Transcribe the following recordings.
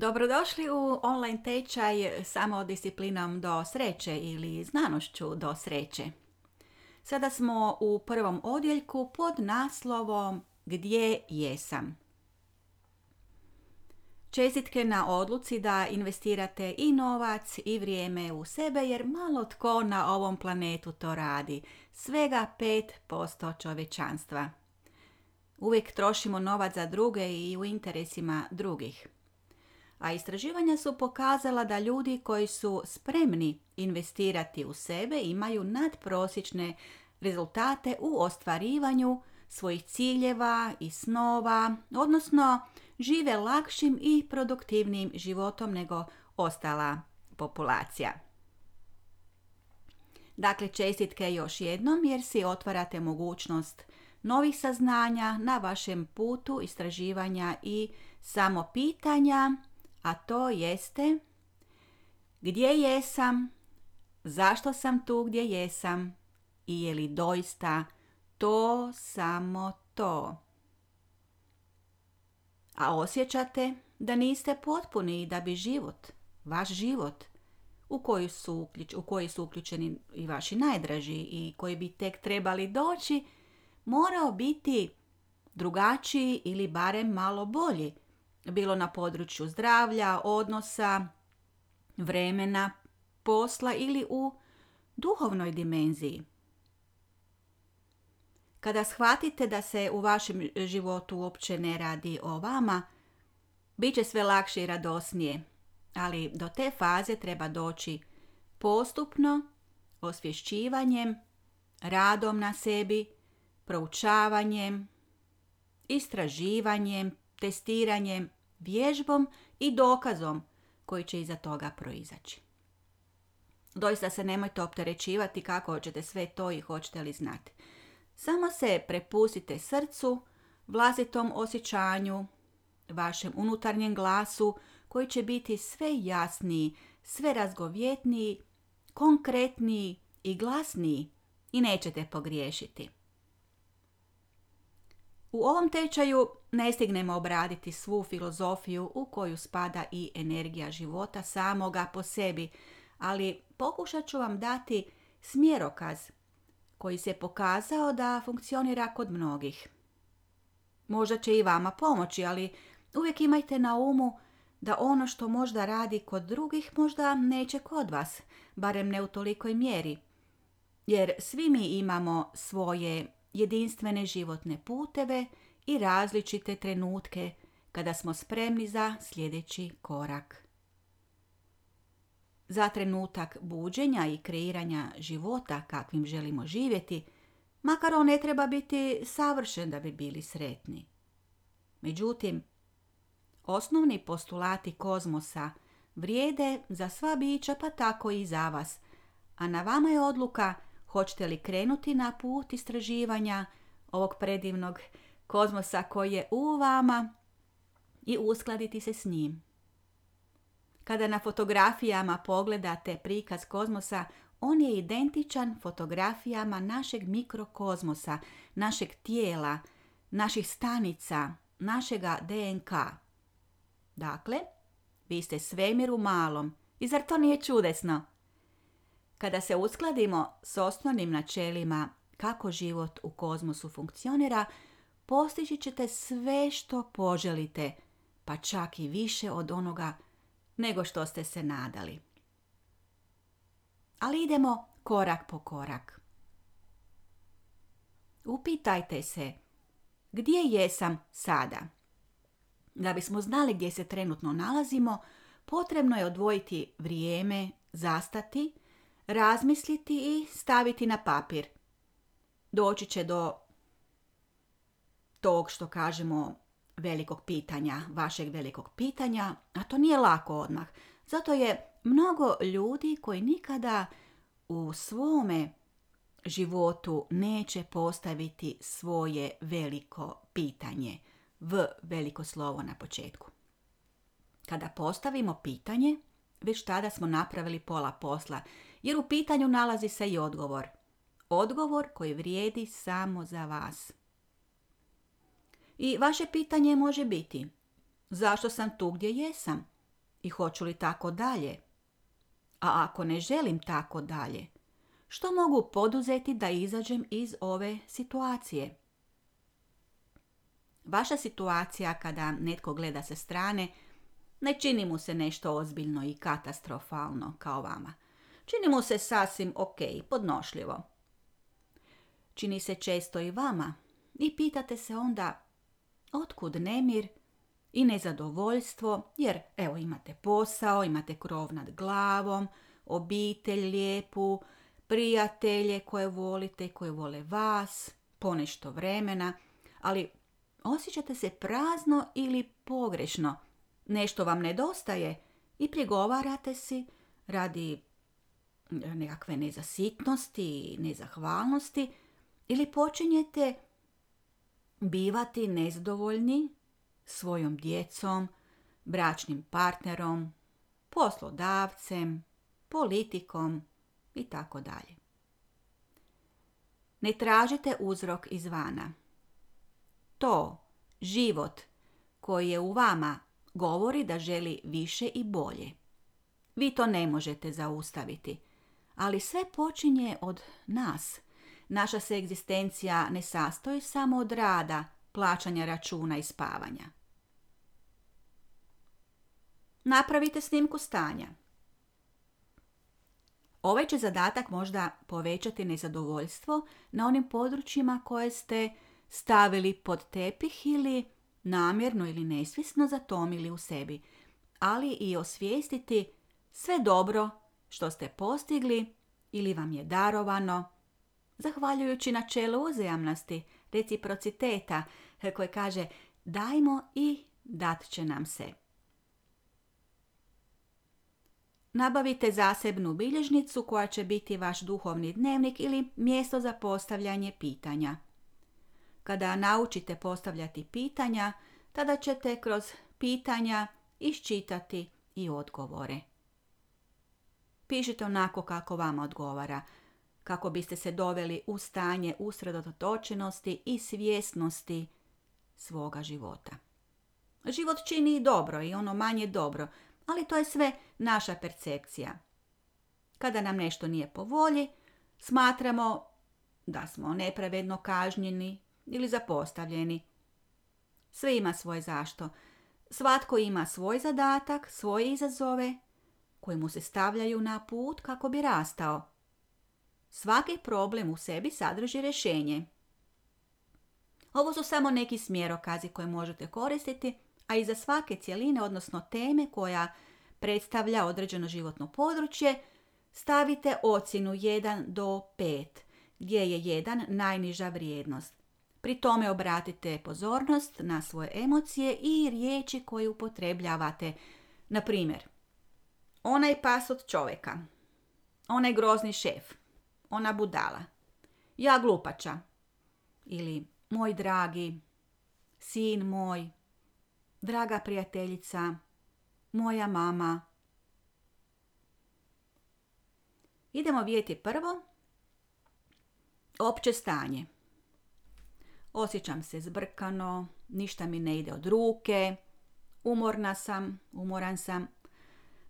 Dobrodošli u online tečaj samo disciplinom do sreće ili znanošću do sreće. Sada smo u prvom odjeljku pod naslovom Gdje jesam? Čestitke na odluci da investirate i novac i vrijeme u sebe jer malo tko na ovom planetu to radi. Svega 5% čovečanstva. Uvijek trošimo novac za druge i u interesima drugih a istraživanja su pokazala da ljudi koji su spremni investirati u sebe imaju nadprosječne rezultate u ostvarivanju svojih ciljeva i snova, odnosno žive lakšim i produktivnim životom nego ostala populacija. Dakle, čestitke još jednom jer si otvarate mogućnost novih saznanja na vašem putu istraživanja i samopitanja a to jeste gdje jesam, zašto sam tu gdje jesam i je li doista to samo to. A osjećate da niste potpuni i da bi život, vaš život, u koji, su, u koji su uključeni i vaši najdraži i koji bi tek trebali doći, morao biti drugačiji ili barem malo bolji bilo na području zdravlja, odnosa, vremena, posla ili u duhovnoj dimenziji. Kada shvatite da se u vašem životu uopće ne radi o vama, bit će sve lakše i radosnije, ali do te faze treba doći postupno, osvješćivanjem, radom na sebi, proučavanjem, istraživanjem, testiranjem, vježbom i dokazom koji će iza toga proizaći. Doista se nemojte opterećivati kako hoćete sve to i hoćete li znati. Samo se prepustite srcu, vlastitom osjećanju, vašem unutarnjem glasu koji će biti sve jasniji, sve razgovjetniji, konkretniji i glasniji i nećete pogriješiti. U ovom tečaju ne stignemo obraditi svu filozofiju u koju spada i energija života samoga po sebi, ali pokušat ću vam dati smjerokaz koji se pokazao da funkcionira kod mnogih. Možda će i vama pomoći, ali uvijek imajte na umu da ono što možda radi kod drugih možda neće kod vas, barem ne u tolikoj mjeri. Jer svi mi imamo svoje jedinstvene životne puteve i različite trenutke kada smo spremni za sljedeći korak. Za trenutak buđenja i kreiranja života kakvim želimo živjeti, makar on ne treba biti savršen da bi bili sretni. Međutim, osnovni postulati kozmosa vrijede za sva bića pa tako i za vas, a na vama je odluka – Hoćete li krenuti na put istraživanja ovog predivnog kozmosa koji je u vama i uskladiti se s njim? Kada na fotografijama pogledate prikaz kozmosa, on je identičan fotografijama našeg mikrokozmosa, našeg tijela, naših stanica, našega DNK. Dakle, vi ste svemir u malom. I zar to nije čudesno? Kada se uskladimo s osnovnim načelima kako život u kozmosu funkcionira, postići ćete sve što poželite, pa čak i više od onoga nego što ste se nadali. Ali idemo korak po korak. Upitajte se, gdje jesam sada? Da bismo znali gdje se trenutno nalazimo, potrebno je odvojiti vrijeme, zastati razmisliti i staviti na papir. Doći će do tog što kažemo velikog pitanja, vašeg velikog pitanja, a to nije lako odmah. Zato je mnogo ljudi koji nikada u svome životu neće postaviti svoje veliko pitanje v veliko slovo na početku. Kada postavimo pitanje, već tada smo napravili pola posla jer u pitanju nalazi se i odgovor. Odgovor koji vrijedi samo za vas. I vaše pitanje može biti zašto sam tu gdje jesam? I hoću li tako dalje? A ako ne želim tako dalje, što mogu poduzeti da izađem iz ove situacije? Vaša situacija kada netko gleda sa strane ne čini mu se nešto ozbiljno i katastrofalno kao vama. Čini mu se sasvim ok, podnošljivo. Čini se često i vama i pitate se onda otkud nemir i nezadovoljstvo, jer evo imate posao, imate krov nad glavom, obitelj lijepu, prijatelje koje volite, koje vole vas, ponešto vremena, ali osjećate se prazno ili pogrešno, nešto vam nedostaje i prigovarate si radi nekakve nezasitnosti, nezahvalnosti ili počinjete bivati nezadovoljni svojom djecom, bračnim partnerom, poslodavcem, politikom i tako dalje. Ne tražite uzrok izvana. To, život koji je u vama, govori da želi više i bolje. Vi to ne možete zaustaviti, ali sve počinje od nas. Naša se egzistencija ne sastoji samo od rada, plaćanja računa i spavanja. Napravite snimku stanja. Ovaj će zadatak možda povećati nezadovoljstvo na onim područjima koje ste stavili pod tepih ili namjerno ili nesvjesno zatomili u sebi, ali i osvijestiti sve dobro što ste postigli ili vam je darovano, zahvaljujući načelu uzajamnosti, reciprociteta, koji kaže dajmo i dat će nam se. Nabavite zasebnu bilježnicu koja će biti vaš duhovni dnevnik ili mjesto za postavljanje pitanja. Kada naučite postavljati pitanja, tada ćete kroz pitanja iščitati i odgovore. Pišite onako kako vama odgovara, kako biste se doveli u stanje usredotočenosti i svjesnosti svoga života. Život čini i dobro i ono manje dobro, ali to je sve naša percepcija. Kada nam nešto nije po volji, smatramo da smo nepravedno kažnjeni ili zapostavljeni. Sve ima svoje zašto. Svatko ima svoj zadatak, svoje izazove koji mu se stavljaju na put kako bi rastao. Svaki problem u sebi sadrži rješenje. Ovo su samo neki smjerokazi koje možete koristiti, a iza svake cjeline, odnosno teme koja predstavlja određeno životno područje, stavite ocjenu 1 do 5, gdje je 1 najniža vrijednost. Pri tome obratite pozornost na svoje emocije i riječi koje upotrebljavate. Na primjer, onaj pas od čovjeka, onaj grozni šef, ona budala, ja glupača. Ili moj dragi, sin moj, draga prijateljica, moja mama. Idemo vidjeti prvo opće stanje. Osjećam se zbrkano, ništa mi ne ide od ruke, umorna sam, umoran sam,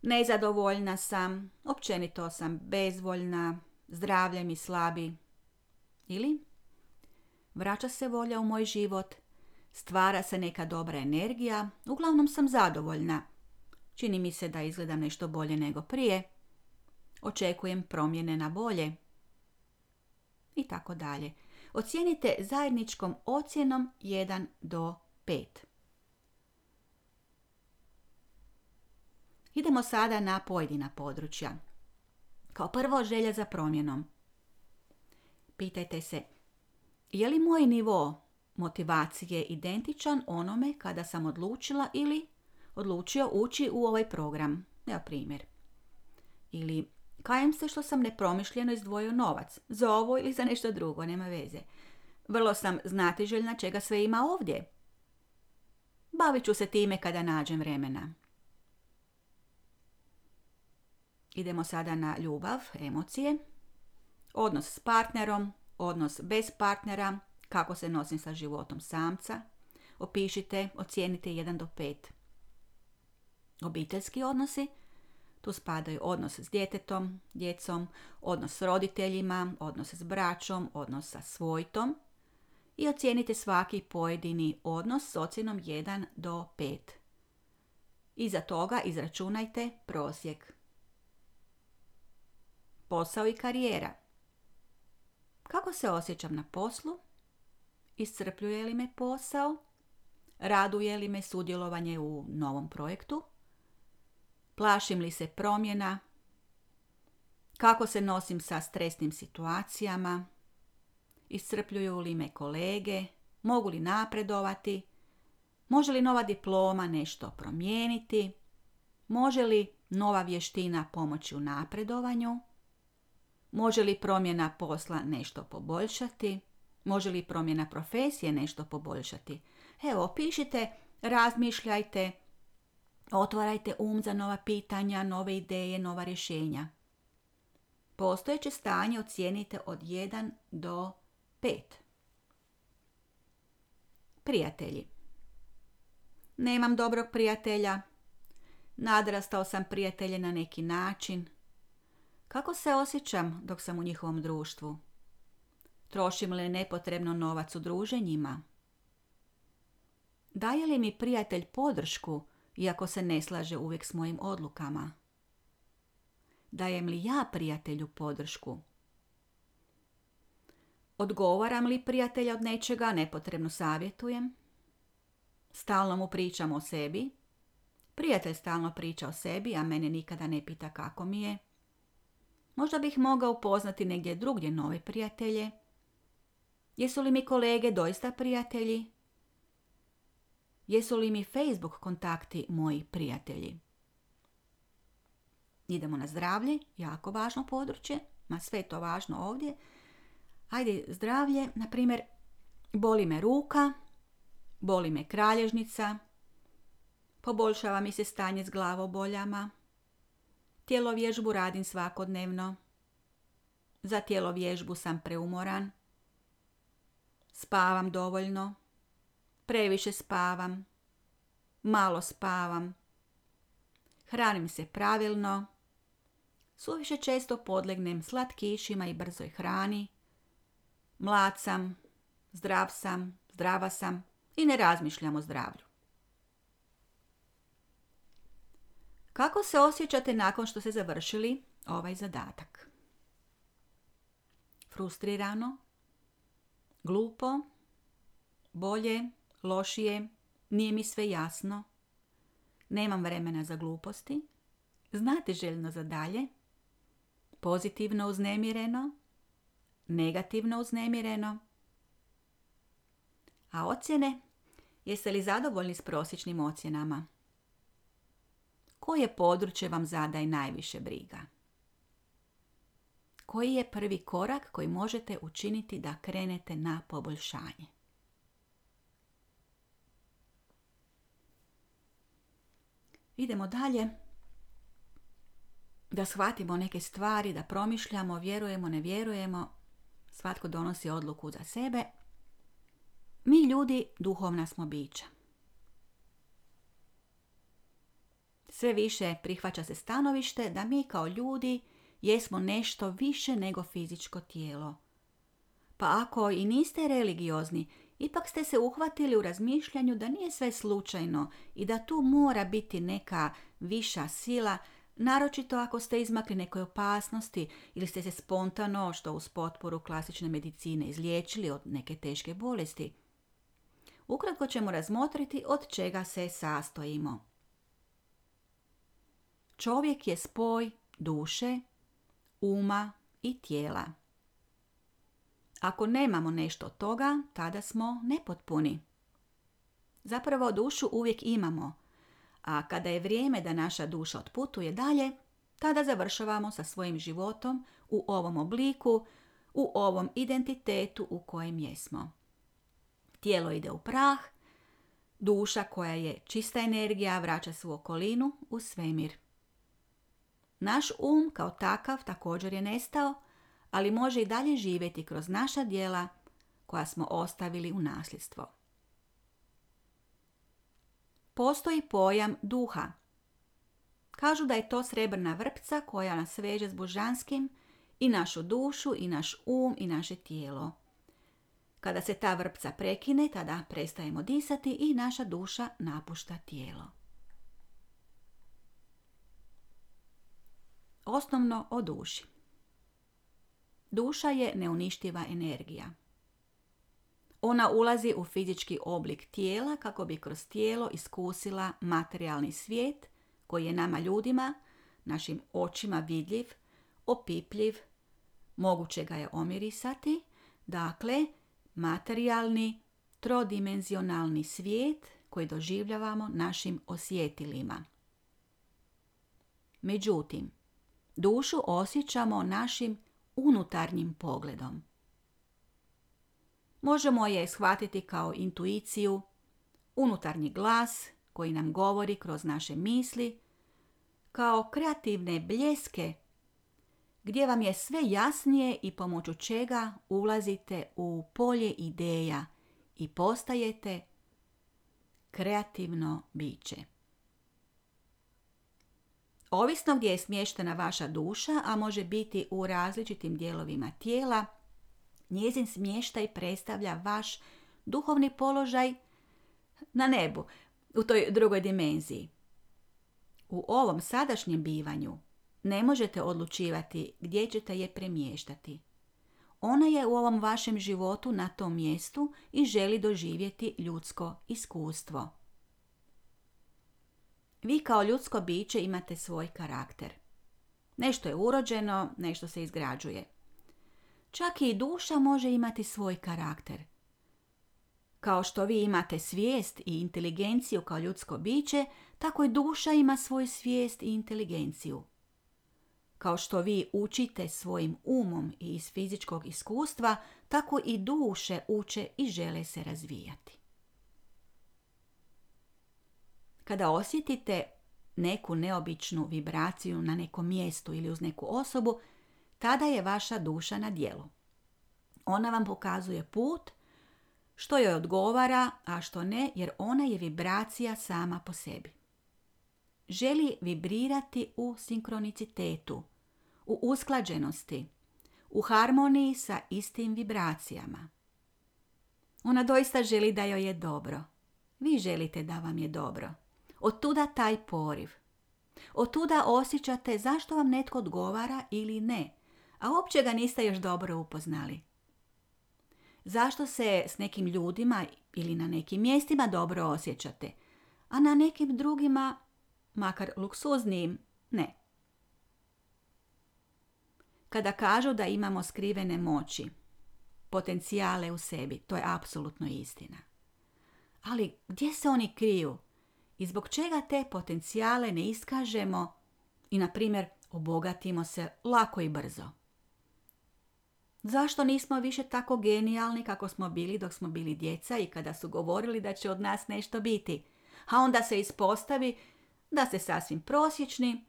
nezadovoljna sam, općenito sam bezvoljna, zdravlje mi slabi. Ili vraća se volja u moj život, stvara se neka dobra energija, uglavnom sam zadovoljna. Čini mi se da izgledam nešto bolje nego prije. Očekujem promjene na bolje. I tako dalje. Ocijenite zajedničkom ocjenom 1 do 5. Idemo sada na pojedina područja. Kao prvo želja za promjenom. Pitajte se, je li moj nivo motivacije identičan onome kada sam odlučila ili odlučio ući u ovaj program? Evo primjer. Ili kajem se što sam nepromišljeno izdvojio novac za ovo ili za nešto drugo, nema veze. Vrlo sam znatiželjna čega sve ima ovdje. Bavit ću se time kada nađem vremena. Idemo sada na ljubav, emocije. Odnos s partnerom, odnos bez partnera, kako se nosim sa životom samca. Opišite, ocijenite 1 do 5. Obiteljski odnosi, tu spadaju odnos s djetetom, djecom, odnos s roditeljima, odnos s braćom, odnos sa svojtom i ocijenite svaki pojedini odnos s ocjenom 1 do 5. Iza toga izračunajte prosjek. Posao i karijera. Kako se osjećam na poslu? Iscrpljuje li me posao? Raduje li me sudjelovanje u novom projektu? Plašim li se promjena? Kako se nosim sa stresnim situacijama? Iscrpljuju li me kolege? Mogu li napredovati? Može li nova diploma nešto promijeniti? Može li nova vještina pomoći u napredovanju? Može li promjena posla nešto poboljšati? Može li promjena profesije nešto poboljšati? Evo, pišite, razmišljajte, otvarajte um za nova pitanja, nove ideje, nova rješenja. Postojeće stanje ocijenite od 1 do 5. Prijatelji. Nemam dobrog prijatelja. Nadrastao sam prijatelje na neki način. Kako se osjećam dok sam u njihovom društvu? Trošim li nepotrebno novac u druženjima? Daje li mi prijatelj podršku, iako se ne slaže uvijek s mojim odlukama? Dajem li ja prijatelju podršku? Odgovaram li prijatelja od nečega, nepotrebno savjetujem? Stalno mu pričam o sebi. Prijatelj stalno priča o sebi, a mene nikada ne pita kako mi je. Možda bih mogao upoznati negdje drugdje nove prijatelje. Jesu li mi kolege doista prijatelji? Jesu li mi Facebook kontakti moji prijatelji? Idemo na zdravlje, jako važno područje, ma sve to važno ovdje. Ajde, zdravlje, na primjer, boli me ruka, boli me kralježnica, poboljšava mi se stanje s glavoboljama, tijelo vježbu radim svakodnevno, za tijelo vježbu sam preumoran, spavam dovoljno, previše spavam, malo spavam, hranim se pravilno, suviše često podlegnem slatkišima i brzoj hrani, mlad sam, zdrav sam, zdrava sam i ne razmišljam o zdravlju. Kako se osjećate nakon što ste završili ovaj zadatak? Frustrirano, glupo, bolje, lošije, nije mi sve jasno, nemam vremena za gluposti, znate željno za dalje, pozitivno uznemireno, negativno uznemireno. A ocjene? Jeste li zadovoljni s prosječnim ocjenama? Koje područje vam zadaj najviše briga? Koji je prvi korak koji možete učiniti da krenete na poboljšanje? Idemo dalje. Da shvatimo neke stvari, da promišljamo, vjerujemo, ne vjerujemo. Svatko donosi odluku za sebe. Mi ljudi duhovna smo bića. Sve više prihvaća se stanovište da mi kao ljudi jesmo nešto više nego fizičko tijelo. Pa ako i niste religiozni, ipak ste se uhvatili u razmišljanju da nije sve slučajno i da tu mora biti neka viša sila, naročito ako ste izmakli nekoj opasnosti ili ste se spontano, što uz potporu klasične medicine, izliječili od neke teške bolesti. Ukratko ćemo razmotriti od čega se sastojimo. Čovjek je spoj duše, uma i tijela. Ako nemamo nešto od toga, tada smo nepotpuni. Zapravo dušu uvijek imamo, a kada je vrijeme da naša duša otputuje dalje, tada završavamo sa svojim životom u ovom obliku, u ovom identitetu u kojem jesmo. Tijelo ide u prah, duša koja je čista energija vraća svu okolinu u svemir. Naš um kao takav također je nestao, ali može i dalje živjeti kroz naša dijela koja smo ostavili u nasljedstvo. Postoji pojam duha. Kažu da je to srebrna vrpca koja nas veže s božanskim i našu dušu i naš um i naše tijelo. Kada se ta vrpca prekine, tada prestajemo disati i naša duša napušta tijelo. Osnovno o duši. Duša je neuništiva energija. Ona ulazi u fizički oblik tijela kako bi kroz tijelo iskusila materijalni svijet koji je nama ljudima, našim očima vidljiv, opipljiv, moguće ga je omirisati, dakle, materijalni, trodimenzionalni svijet koji doživljavamo našim osjetilima. Međutim, dušu osjećamo našim unutarnjim pogledom. Možemo je shvatiti kao intuiciju, unutarnji glas koji nam govori kroz naše misli, kao kreativne bljeske gdje vam je sve jasnije i pomoću čega ulazite u polje ideja i postajete kreativno biće. Ovisno gdje je smještena vaša duša, a može biti u različitim dijelovima tijela, njezin smještaj predstavlja vaš duhovni položaj na nebu, u toj drugoj dimenziji. U ovom sadašnjem bivanju ne možete odlučivati gdje ćete je premještati. Ona je u ovom vašem životu na tom mjestu i želi doživjeti ljudsko iskustvo. Vi kao ljudsko biće imate svoj karakter. Nešto je urođeno, nešto se izgrađuje. Čak i duša može imati svoj karakter. Kao što vi imate svijest i inteligenciju kao ljudsko biće, tako i duša ima svoju svijest i inteligenciju. Kao što vi učite svojim umom i iz fizičkog iskustva, tako i duše uče i žele se razvijati. Kada osjetite neku neobičnu vibraciju na nekom mjestu ili uz neku osobu, tada je vaša duša na dijelu. Ona vam pokazuje put, što joj odgovara, a što ne, jer ona je vibracija sama po sebi želi vibrirati u sinkronicitetu, u usklađenosti, u harmoniji sa istim vibracijama. Ona doista želi da joj je dobro. Vi želite da vam je dobro. Od tuda taj poriv. Od tuda osjećate zašto vam netko odgovara ili ne, a uopće ga niste još dobro upoznali. Zašto se s nekim ljudima ili na nekim mjestima dobro osjećate, a na nekim drugima makar luksuznijim, ne. Kada kažu da imamo skrivene moći, potencijale u sebi, to je apsolutno istina. Ali gdje se oni kriju i zbog čega te potencijale ne iskažemo i, na primjer, obogatimo se lako i brzo? Zašto nismo više tako genijalni kako smo bili dok smo bili djeca i kada su govorili da će od nas nešto biti, a onda se ispostavi da ste sasvim prosječni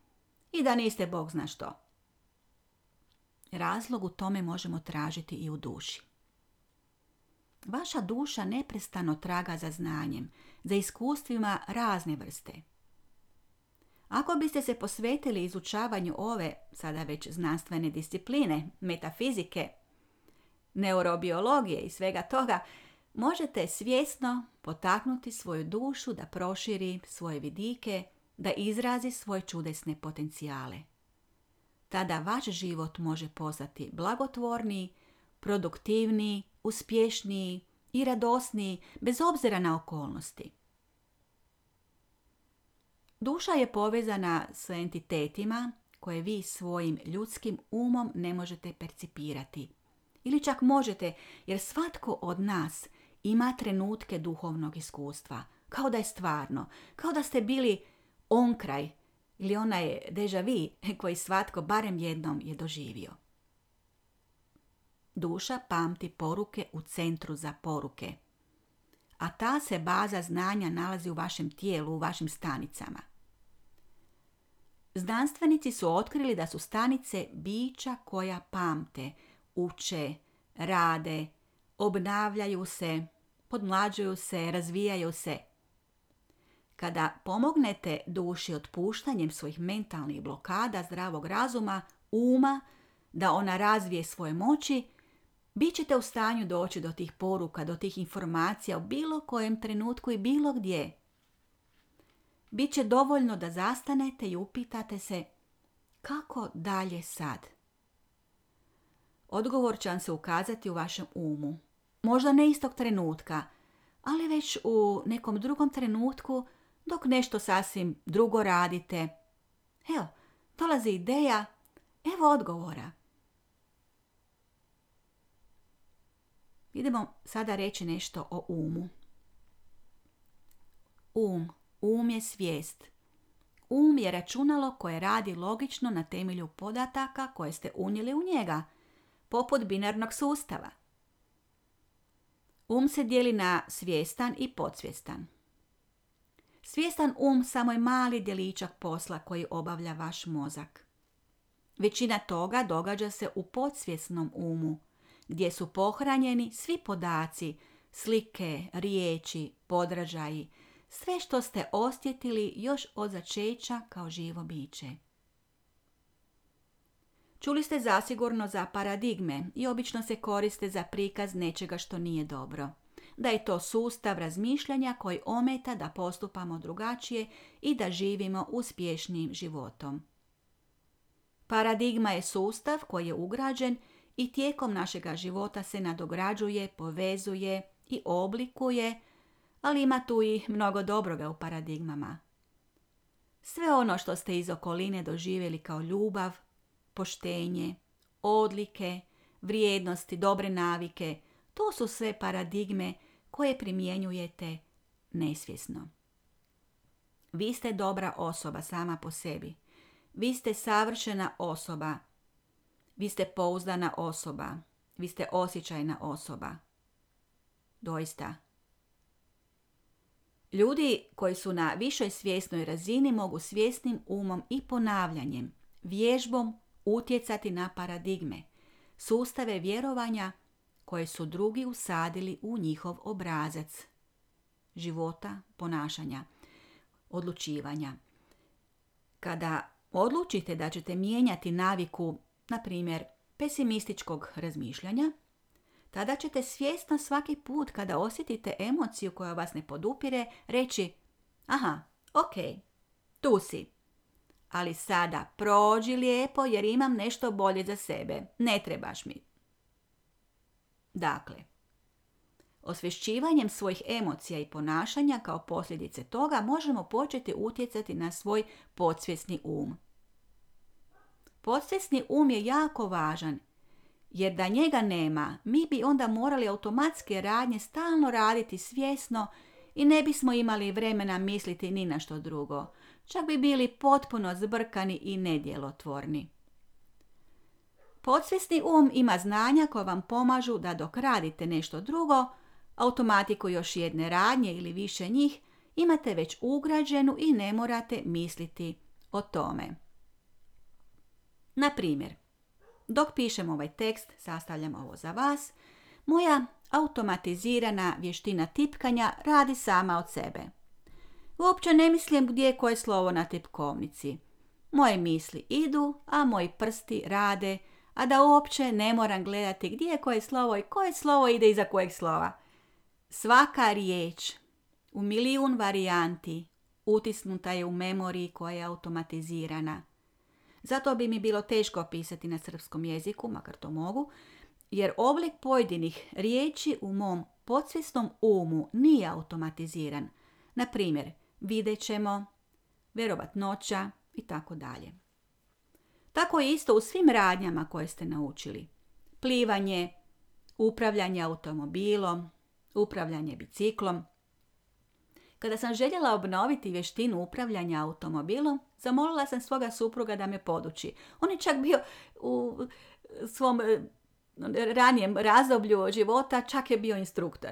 i da niste Bog zna što. Razlog u tome možemo tražiti i u duši. Vaša duša neprestano traga za znanjem, za iskustvima razne vrste. Ako biste se posvetili izučavanju ove, sada već znanstvene discipline, metafizike, neurobiologije i svega toga, možete svjesno potaknuti svoju dušu da proširi svoje vidike da izrazi svoje čudesne potencijale. Tada vaš život može postati blagotvorniji, produktivniji, uspješniji i radosniji bez obzira na okolnosti. Duša je povezana s entitetima koje vi svojim ljudskim umom ne možete percipirati. Ili čak možete, jer svatko od nas ima trenutke duhovnog iskustva, kao da je stvarno, kao da ste bili on kraj ili onaj deja vi koji svatko barem jednom je doživio. Duša pamti poruke u centru za poruke, a ta se baza znanja nalazi u vašem tijelu, u vašim stanicama. Znanstvenici su otkrili da su stanice bića koja pamte, uče, rade, obnavljaju se, podmlađuju se, razvijaju se – Kada pomognete duši otpuštanjem svojih mentalnih blokada zdravog razuma, uma, da ona razvije svoje moći, bit ćete u stanju doći do tih poruka, do tih informacija u bilo kojem trenutku i bilo gdje. Biće dovoljno da zastanete i upitate se kako dalje sad? Odgovor će vam se ukazati u vašem umu. Možda ne istog trenutka, ali već u nekom drugom trenutku dok nešto sasvim drugo radite. Evo, dolazi ideja, evo odgovora. Idemo sada reći nešto o umu. Um, um je svijest. Um je računalo koje radi logično na temelju podataka koje ste unijeli u njega, poput binarnog sustava. Um se dijeli na svjestan i podsvjestan. Svjestan um samo je mali djeličak posla koji obavlja vaš mozak. Većina toga događa se u podsvjesnom umu, gdje su pohranjeni svi podaci, slike, riječi, podražaji, sve što ste osjetili još od začeća kao živo biće. Čuli ste zasigurno za paradigme i obično se koriste za prikaz nečega što nije dobro. Da je to sustav razmišljanja koji ometa da postupamo drugačije i da živimo uspješnijim životom. Paradigma je sustav koji je ugrađen i tijekom našega života se nadograđuje, povezuje i oblikuje, ali ima tu i mnogo dobroga u paradigmama. Sve ono što ste iz okoline doživjeli kao ljubav, poštenje, odlike, vrijednosti, dobre navike, to su sve paradigme koje primjenjujete nesvjesno. Vi ste dobra osoba sama po sebi. Vi ste savršena osoba. Vi ste pouzdana osoba. Vi ste osjećajna osoba. Doista. Ljudi koji su na višoj svjesnoj razini mogu svjesnim umom i ponavljanjem, vježbom utjecati na paradigme, sustave vjerovanja koje su drugi usadili u njihov obrazac života, ponašanja, odlučivanja. Kada odlučite da ćete mijenjati naviku, na primjer, pesimističkog razmišljanja, tada ćete svjesno svaki put kada osjetite emociju koja vas ne podupire reći aha, ok, tu si, ali sada prođi lijepo jer imam nešto bolje za sebe, ne trebaš mi. Dakle, osvješćivanjem svojih emocija i ponašanja kao posljedice toga možemo početi utjecati na svoj podsvjesni um. Podsvjesni um je jako važan jer da njega nema, mi bi onda morali automatske radnje stalno raditi svjesno i ne bismo imali vremena misliti ni na što drugo. Čak bi bili potpuno zbrkani i nedjelotvorni. Podsvjesni um ima znanja koja vam pomažu da dok radite nešto drugo, automatiku još jedne radnje ili više njih, imate već ugrađenu i ne morate misliti o tome. Na primjer, dok pišem ovaj tekst, sastavljam ovo za vas, moja automatizirana vještina tipkanja radi sama od sebe. Uopće ne mislim gdje je koje slovo na tipkovnici. Moje misli idu, a moji prsti rade, a da uopće ne moram gledati gdje je koje slovo i koje slovo ide iza kojeg slova. Svaka riječ u milijun varijanti utisnuta je u memoriji koja je automatizirana. Zato bi mi bilo teško opisati na srpskom jeziku, makar to mogu, jer oblik pojedinih riječi u mom podsvjesnom umu nije automatiziran. Na primjer, vidjet ćemo, verovatnoća i tako dalje. Tako je isto u svim radnjama koje ste naučili. Plivanje, upravljanje automobilom, upravljanje biciklom. Kada sam željela obnoviti vještinu upravljanja automobilom, zamolila sam svoga supruga da me poduči. On je čak bio u svom eh, ranijem razdoblju života, čak je bio instruktor.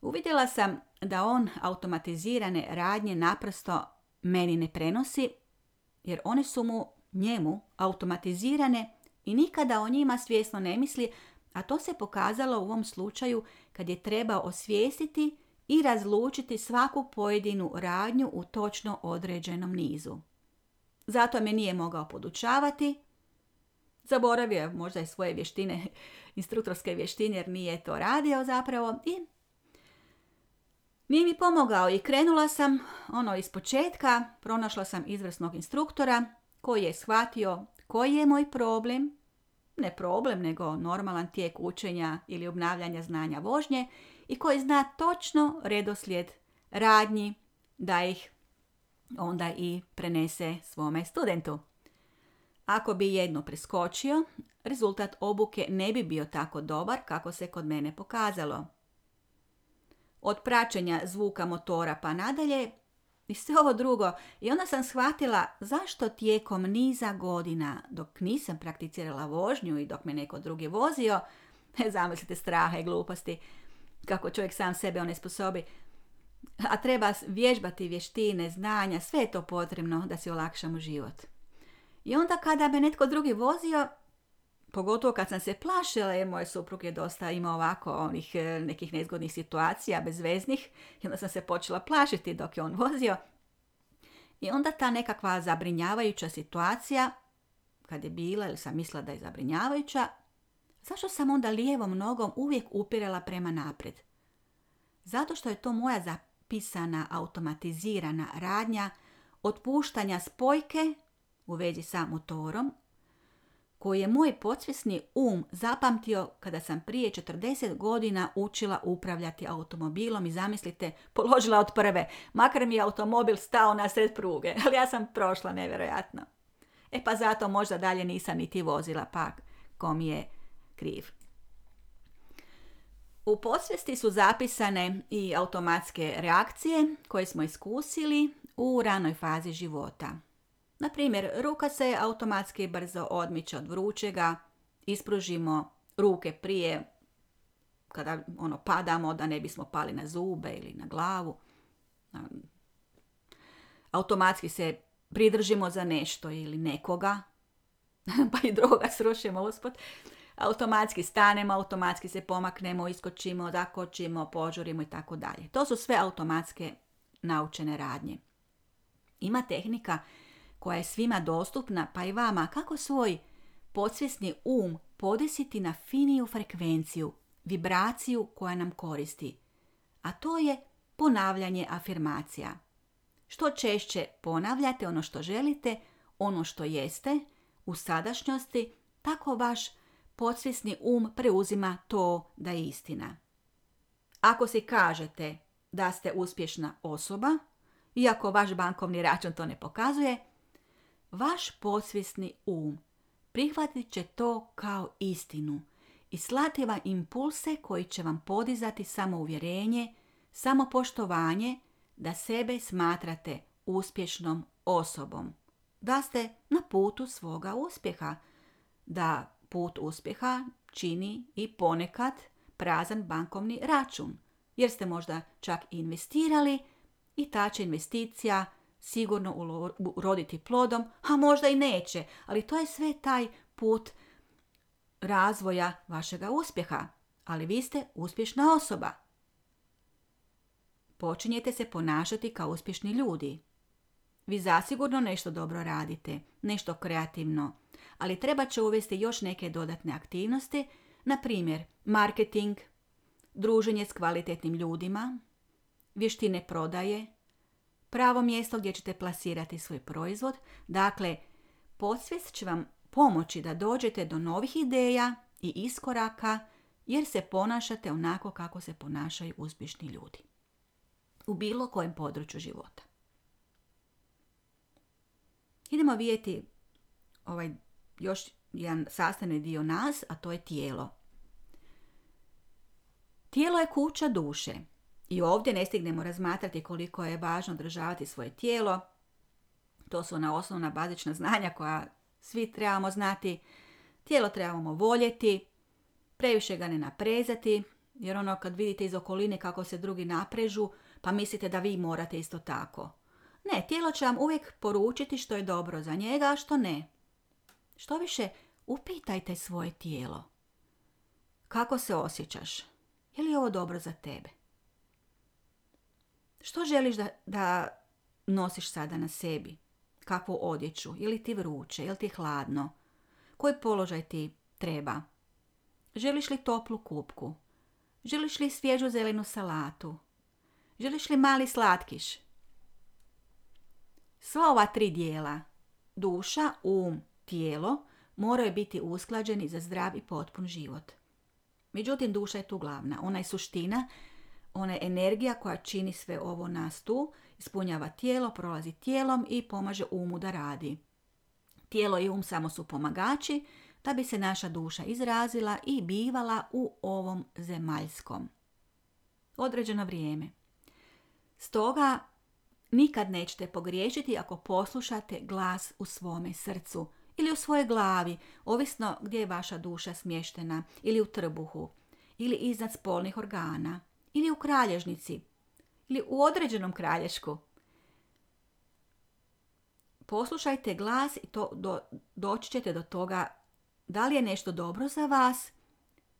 Uvidjela sam da on automatizirane radnje naprosto meni ne prenosi, jer one su mu njemu automatizirane i nikada o njima svjesno ne misli, a to se pokazalo u ovom slučaju kad je trebao osvijestiti i razlučiti svaku pojedinu radnju u točno određenom nizu. Zato me nije mogao podučavati. Zaboravio je možda i svoje vještine, instruktorske vještine jer nije to radio zapravo i nije mi pomogao i krenula sam ono iz početka, pronašla sam izvrsnog instruktora koji je shvatio koji je moj problem, ne problem nego normalan tijek učenja ili obnavljanja znanja vožnje i koji zna točno redoslijed radnji da ih onda i prenese svome studentu. Ako bi jedno preskočio, rezultat obuke ne bi bio tako dobar kako se kod mene pokazalo. Od praćenja zvuka motora pa nadalje i sve ovo drugo. I onda sam shvatila zašto tijekom niza godina, dok nisam prakticirala vožnju i dok me neko drugi vozio, zamislite straha i gluposti, kako čovjek sam sebe onesposobi, a treba vježbati vještine, znanja, sve je to potrebno da si olakšamo život. I onda kada me netko drugi vozio, pogotovo kad sam se plašila, jer moj suprug je dosta imao ovako onih e, nekih nezgodnih situacija, bezveznih, i onda sam se počela plašiti dok je on vozio. I onda ta nekakva zabrinjavajuća situacija, kad je bila ili sam mislila da je zabrinjavajuća, zašto sam onda lijevom nogom uvijek upirala prema naprijed? Zato što je to moja zapisana automatizirana radnja otpuštanja spojke u vezi sa motorom koji je moj podsvjesni um zapamtio kada sam prije 40 godina učila upravljati automobilom i zamislite, položila od prve, makar mi je automobil stao na sred pruge, ali ja sam prošla nevjerojatno. E pa zato možda dalje nisam niti vozila, pa ko mi je kriv. U podsvijesti su zapisane i automatske reakcije koje smo iskusili u ranoj fazi života. Na primjer, ruka se automatski brzo odmiče od vrućega, ispružimo ruke prije kada ono padamo da ne bismo pali na zube ili na glavu. Automatski se pridržimo za nešto ili nekoga, pa i drugoga srušimo uspod. Automatski stanemo, automatski se pomaknemo, iskočimo, dakočimo, požurimo i tako dalje. To su sve automatske naučene radnje. Ima tehnika koja je svima dostupna, pa i vama, kako svoj podsvjesni um podesiti na finiju frekvenciju, vibraciju koja nam koristi. A to je ponavljanje afirmacija. Što češće ponavljate ono što želite, ono što jeste, u sadašnjosti, tako vaš podsvjesni um preuzima to da je istina. Ako si kažete da ste uspješna osoba, iako vaš bankovni račun to ne pokazuje, vaš podsvjesni um prihvatit će to kao istinu i slati vam impulse koji će vam podizati samouvjerenje, samopoštovanje da sebe smatrate uspješnom osobom, da ste na putu svoga uspjeha, da put uspjeha čini i ponekad prazan bankovni račun, jer ste možda čak investirali i ta će investicija sigurno uroditi plodom, a možda i neće, ali to je sve taj put razvoja vašega uspjeha, ali vi ste uspješna osoba. Počinjete se ponašati kao uspješni ljudi. Vi zasigurno nešto dobro radite, nešto kreativno, ali treba će uvesti još neke dodatne aktivnosti, na primjer marketing, druženje s kvalitetnim ljudima, vještine prodaje, pravo mjesto gdje ćete plasirati svoj proizvod. Dakle, podsvijest će vam pomoći da dođete do novih ideja i iskoraka jer se ponašate onako kako se ponašaju uspješni ljudi. U bilo kojem području života. Idemo vidjeti ovaj još jedan sastavni dio nas, a to je tijelo. Tijelo je kuća duše. I ovdje ne stignemo razmatrati koliko je važno održavati svoje tijelo. To su ona osnovna bazična znanja koja svi trebamo znati. Tijelo trebamo voljeti, previše ga ne naprezati, jer ono kad vidite iz okoline kako se drugi naprežu, pa mislite da vi morate isto tako. Ne, tijelo će vam uvijek poručiti što je dobro za njega, a što ne. Što više, upitajte svoje tijelo. Kako se osjećaš? Je li ovo dobro za tebe? Što želiš da, da nosiš sada na sebi? Kakvu odjeću? Ili ti vruće? Ili ti hladno? Koji položaj ti treba? Želiš li toplu kupku? Želiš li svježu zelenu salatu? Želiš li mali slatkiš? Sva ova tri dijela, duša, um, tijelo, moraju biti usklađeni za zdrav i potpun život. Međutim, duša je tu glavna. Ona je suština, ona je energija koja čini sve ovo nas tu, ispunjava tijelo, prolazi tijelom i pomaže umu da radi. Tijelo i um samo su pomagači da bi se naša duša izrazila i bivala u ovom zemaljskom. Određeno vrijeme. Stoga nikad nećete pogriješiti ako poslušate glas u svome srcu ili u svojoj glavi, ovisno gdje je vaša duša smještena, ili u trbuhu, ili iznad spolnih organa, ili u kralježnici, ili u određenom kralješku. Poslušajte glas i to do, doći ćete do toga da li je nešto dobro za vas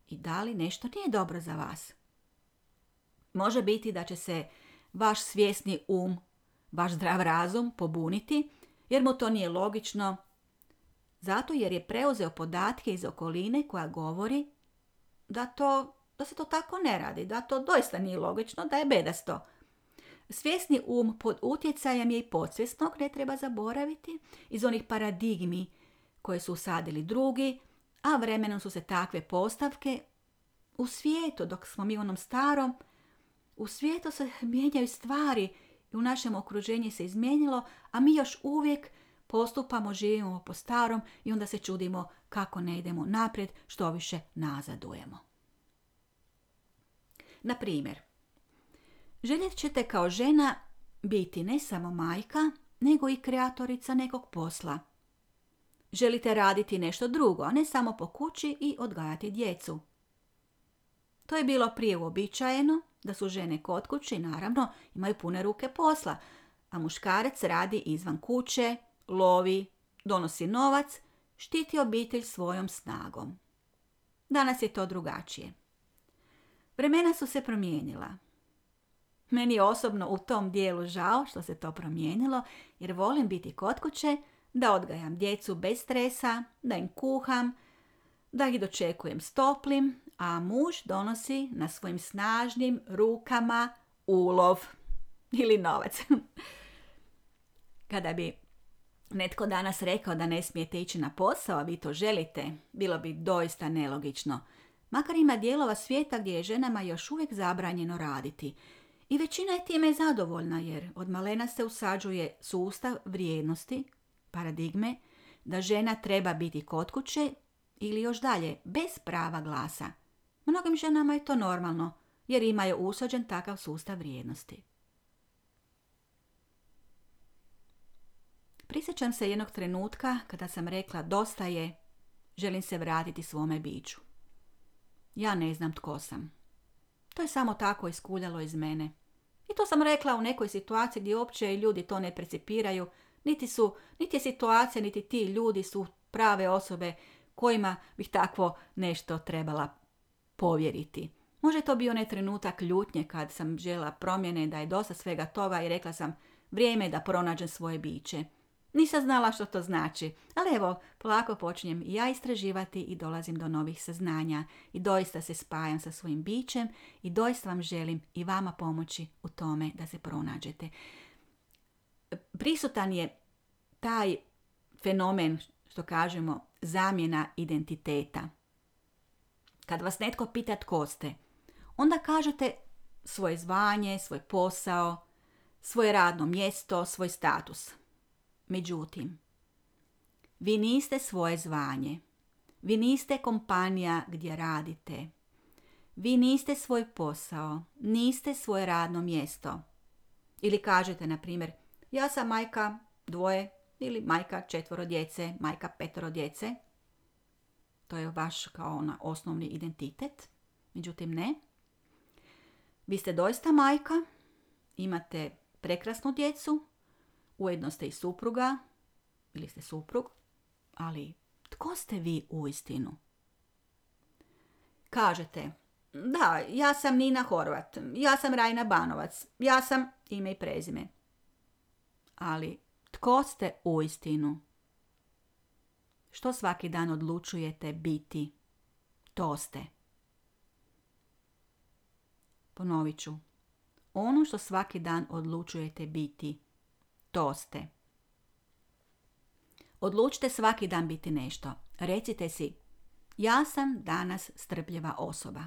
i da li nešto nije dobro za vas. Može biti da će se vaš svjesni um, vaš zdrav razum pobuniti jer mu to nije logično, zato jer je preuzeo podatke iz okoline koja govori da, to, da se to tako ne radi, da to doista nije logično, da je bedasto. Svjesni um pod utjecajem je i podsvjesnog, ne treba zaboraviti, iz onih paradigmi koje su usadili drugi, a vremenom su se takve postavke u svijetu, dok smo mi u onom starom, u svijetu se mijenjaju stvari i u našem okruženju se izmijenilo, a mi još uvijek postupamo, živimo po starom i onda se čudimo kako ne idemo naprijed, što više nazadujemo. Na primjer, željet ćete kao žena biti ne samo majka, nego i kreatorica nekog posla. Želite raditi nešto drugo, a ne samo po kući i odgajati djecu. To je bilo prije uobičajeno, da su žene kod kuće naravno imaju pune ruke posla, a muškarac radi izvan kuće, lovi, donosi novac, štiti obitelj svojom snagom. Danas je to drugačije. Vremena su se promijenila. Meni je osobno u tom dijelu žao što se to promijenilo, jer volim biti kod kuće, da odgajam djecu bez stresa, da im kuham, da ih dočekujem stoplim, a muž donosi na svojim snažnim rukama ulov ili novac. Kada bi netko danas rekao da ne smijete ići na posao, a vi to želite, bilo bi doista nelogično. Makar ima dijelova svijeta gdje je ženama još uvijek zabranjeno raditi. I većina je time zadovoljna jer od malena se usađuje sustav vrijednosti, paradigme, da žena treba biti kod kuće ili još dalje, bez prava glasa. Mnogim ženama je to normalno, jer imaju usađen takav sustav vrijednosti. Prisjećam se jednog trenutka kada sam rekla dosta je, želim se vratiti svome biću. Ja ne znam tko sam. To je samo tako iskuljalo iz mene. I to sam rekla u nekoj situaciji gdje uopće ljudi to ne precipiraju, niti su, niti je situacija, niti ti ljudi su prave osobe kojima bih takvo nešto trebala povjeriti. Može to bio onaj trenutak ljutnje kad sam žela promjene da je dosta svega toga i rekla sam vrijeme je da pronađem svoje biće. Nisam znala što to znači, ali evo, polako počinjem i ja istraživati i dolazim do novih saznanja i doista se spajam sa svojim bićem i doista vam želim i vama pomoći u tome da se pronađete. Prisutan je taj fenomen, što kažemo, zamjena identiteta. Kad vas netko pita tko ste, onda kažete svoje zvanje, svoj posao, svoje radno mjesto, svoj status. Međutim, vi niste svoje zvanje. Vi niste kompanija gdje radite. Vi niste svoj posao, niste svoje radno mjesto. Ili kažete, na primjer, ja sam majka dvoje ili majka četvoro djece, majka petoro djece. To je vaš kao ona osnovni identitet. Međutim, ne. Vi ste doista majka, imate prekrasnu djecu, ujedno ste i supruga ili ste suprug, ali tko ste vi u istinu? Kažete, Da, ja sam Nina Horvat, ja sam Rajna Banovac, ja sam ime i prezime. Ali tko ste uistinu? Što svaki dan odlučujete biti? To ste. Ponovit ću. Ono što svaki dan odlučujete biti, to ste. Odlučite svaki dan biti nešto. Recite si, ja sam danas strpljiva osoba.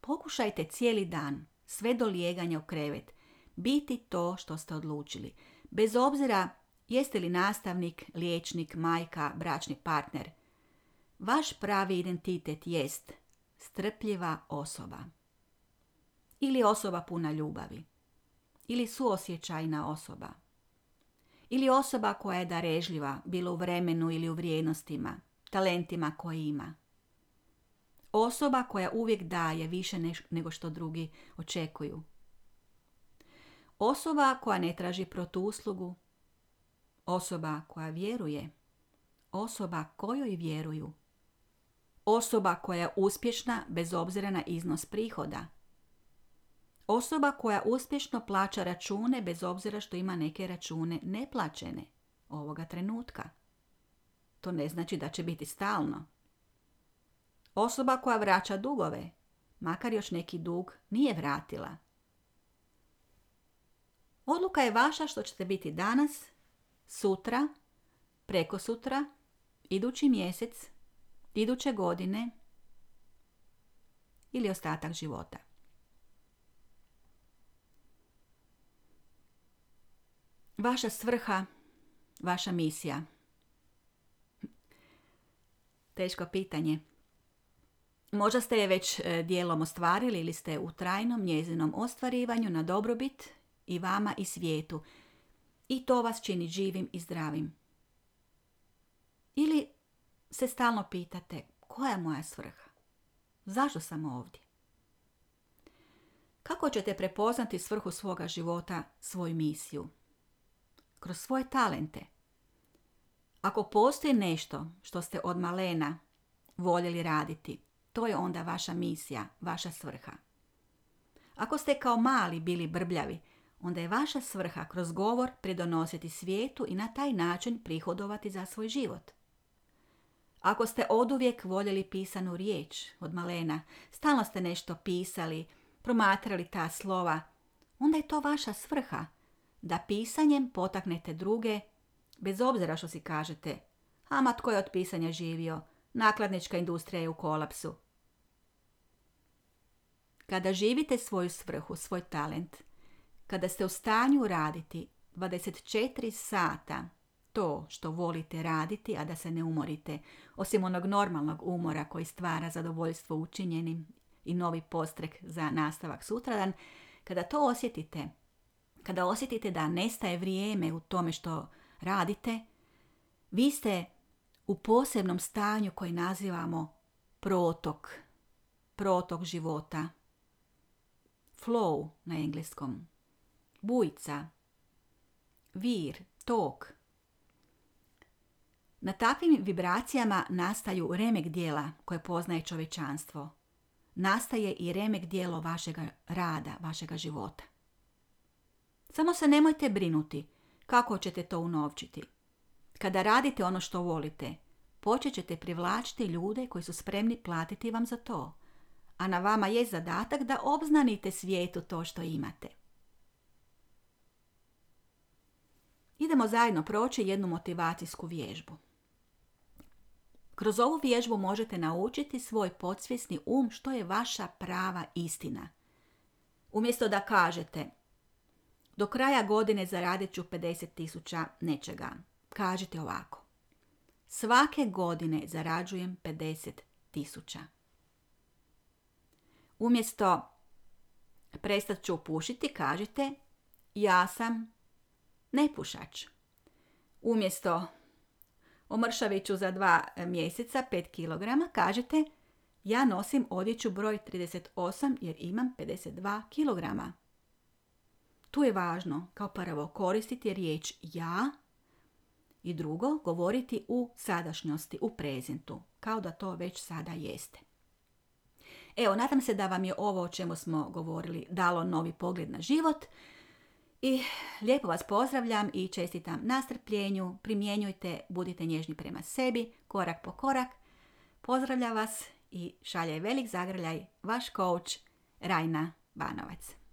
Pokušajte cijeli dan, sve do lijeganja u krevet, biti to što ste odlučili. Bez obzira jeste li nastavnik, liječnik, majka, bračni partner. Vaš pravi identitet jest strpljiva osoba. Ili osoba puna ljubavi. Ili suosjećajna osoba. Ili osoba koja je darežljiva, bilo u vremenu ili u vrijednostima, talentima koje ima. Osoba koja uvijek daje više nego što drugi očekuju. Osoba koja ne traži protuslugu. Osoba koja vjeruje. Osoba kojoj vjeruju. Osoba koja je uspješna bez obzira na iznos prihoda. Osoba koja uspješno plaća račune bez obzira što ima neke račune neplaćene ovoga trenutka. To ne znači da će biti stalno. Osoba koja vraća dugove, makar još neki dug nije vratila. Odluka je vaša što ćete biti danas, sutra, preko sutra, idući mjesec, iduće godine ili ostatak života. Vaša svrha, vaša misija. Teško pitanje. Možda ste je već e, dijelom ostvarili ili ste u trajnom njezinom ostvarivanju na dobrobit i vama i svijetu. I to vas čini živim i zdravim. Ili se stalno pitate koja je moja svrha? Zašto sam ovdje? Kako ćete prepoznati svrhu svoga života, svoju misiju? Kroz svoje talente. Ako postoji nešto što ste od malena voljeli raditi, to je onda vaša misija, vaša svrha. Ako ste kao mali bili brbljavi, onda je vaša svrha kroz govor pridonositi svijetu i na taj način prihodovati za svoj život. Ako ste oduvijek voljeli pisanu riječ od malena, stalno ste nešto pisali, promatrali ta slova, onda je to vaša svrha, da pisanjem potaknete druge, bez obzira što si kažete, ama tko je od pisanja živio, nakladnička industrija je u kolapsu. Kada živite svoju svrhu, svoj talent, kada ste u stanju raditi 24 sata to što volite raditi, a da se ne umorite, osim onog normalnog umora koji stvara zadovoljstvo učinjenim i novi postrek za nastavak sutradan, kada to osjetite, kada osjetite da nestaje vrijeme u tome što radite, vi ste u posebnom stanju koji nazivamo protok, protok života, flow na engleskom bujica, vir, tok. Na takvim vibracijama nastaju remek dijela koje poznaje čovečanstvo. Nastaje i remek dijelo vašega rada, vašega života. Samo se nemojte brinuti kako ćete to unovčiti. Kada radite ono što volite, počet ćete privlačiti ljude koji su spremni platiti vam za to. A na vama je zadatak da obznanite svijetu to što imate. Idemo zajedno proći jednu motivacijsku vježbu. Kroz ovu vježbu možete naučiti svoj podsvjesni um što je vaša prava istina. Umjesto da kažete do kraja godine zaradit ću 50 tisuća nečega, kažite ovako. Svake godine zarađujem 50 tisuća. Umjesto prestat ću pušiti, kažite ja sam nepušač. Umjesto omršavit ću za dva mjeseca 5 kg, kažete ja nosim odjeću broj 38 jer imam 52 kg. Tu je važno kao prvo koristiti riječ ja i drugo govoriti u sadašnjosti, u prezentu, kao da to već sada jeste. Evo, nadam se da vam je ovo o čemu smo govorili dalo novi pogled na život. I lijepo vas pozdravljam i čestitam na strpljenju. Primjenjujte, budite nježni prema sebi, korak po korak. Pozdravlja vas i šalje velik zagrljaj vaš coach Rajna Banovac.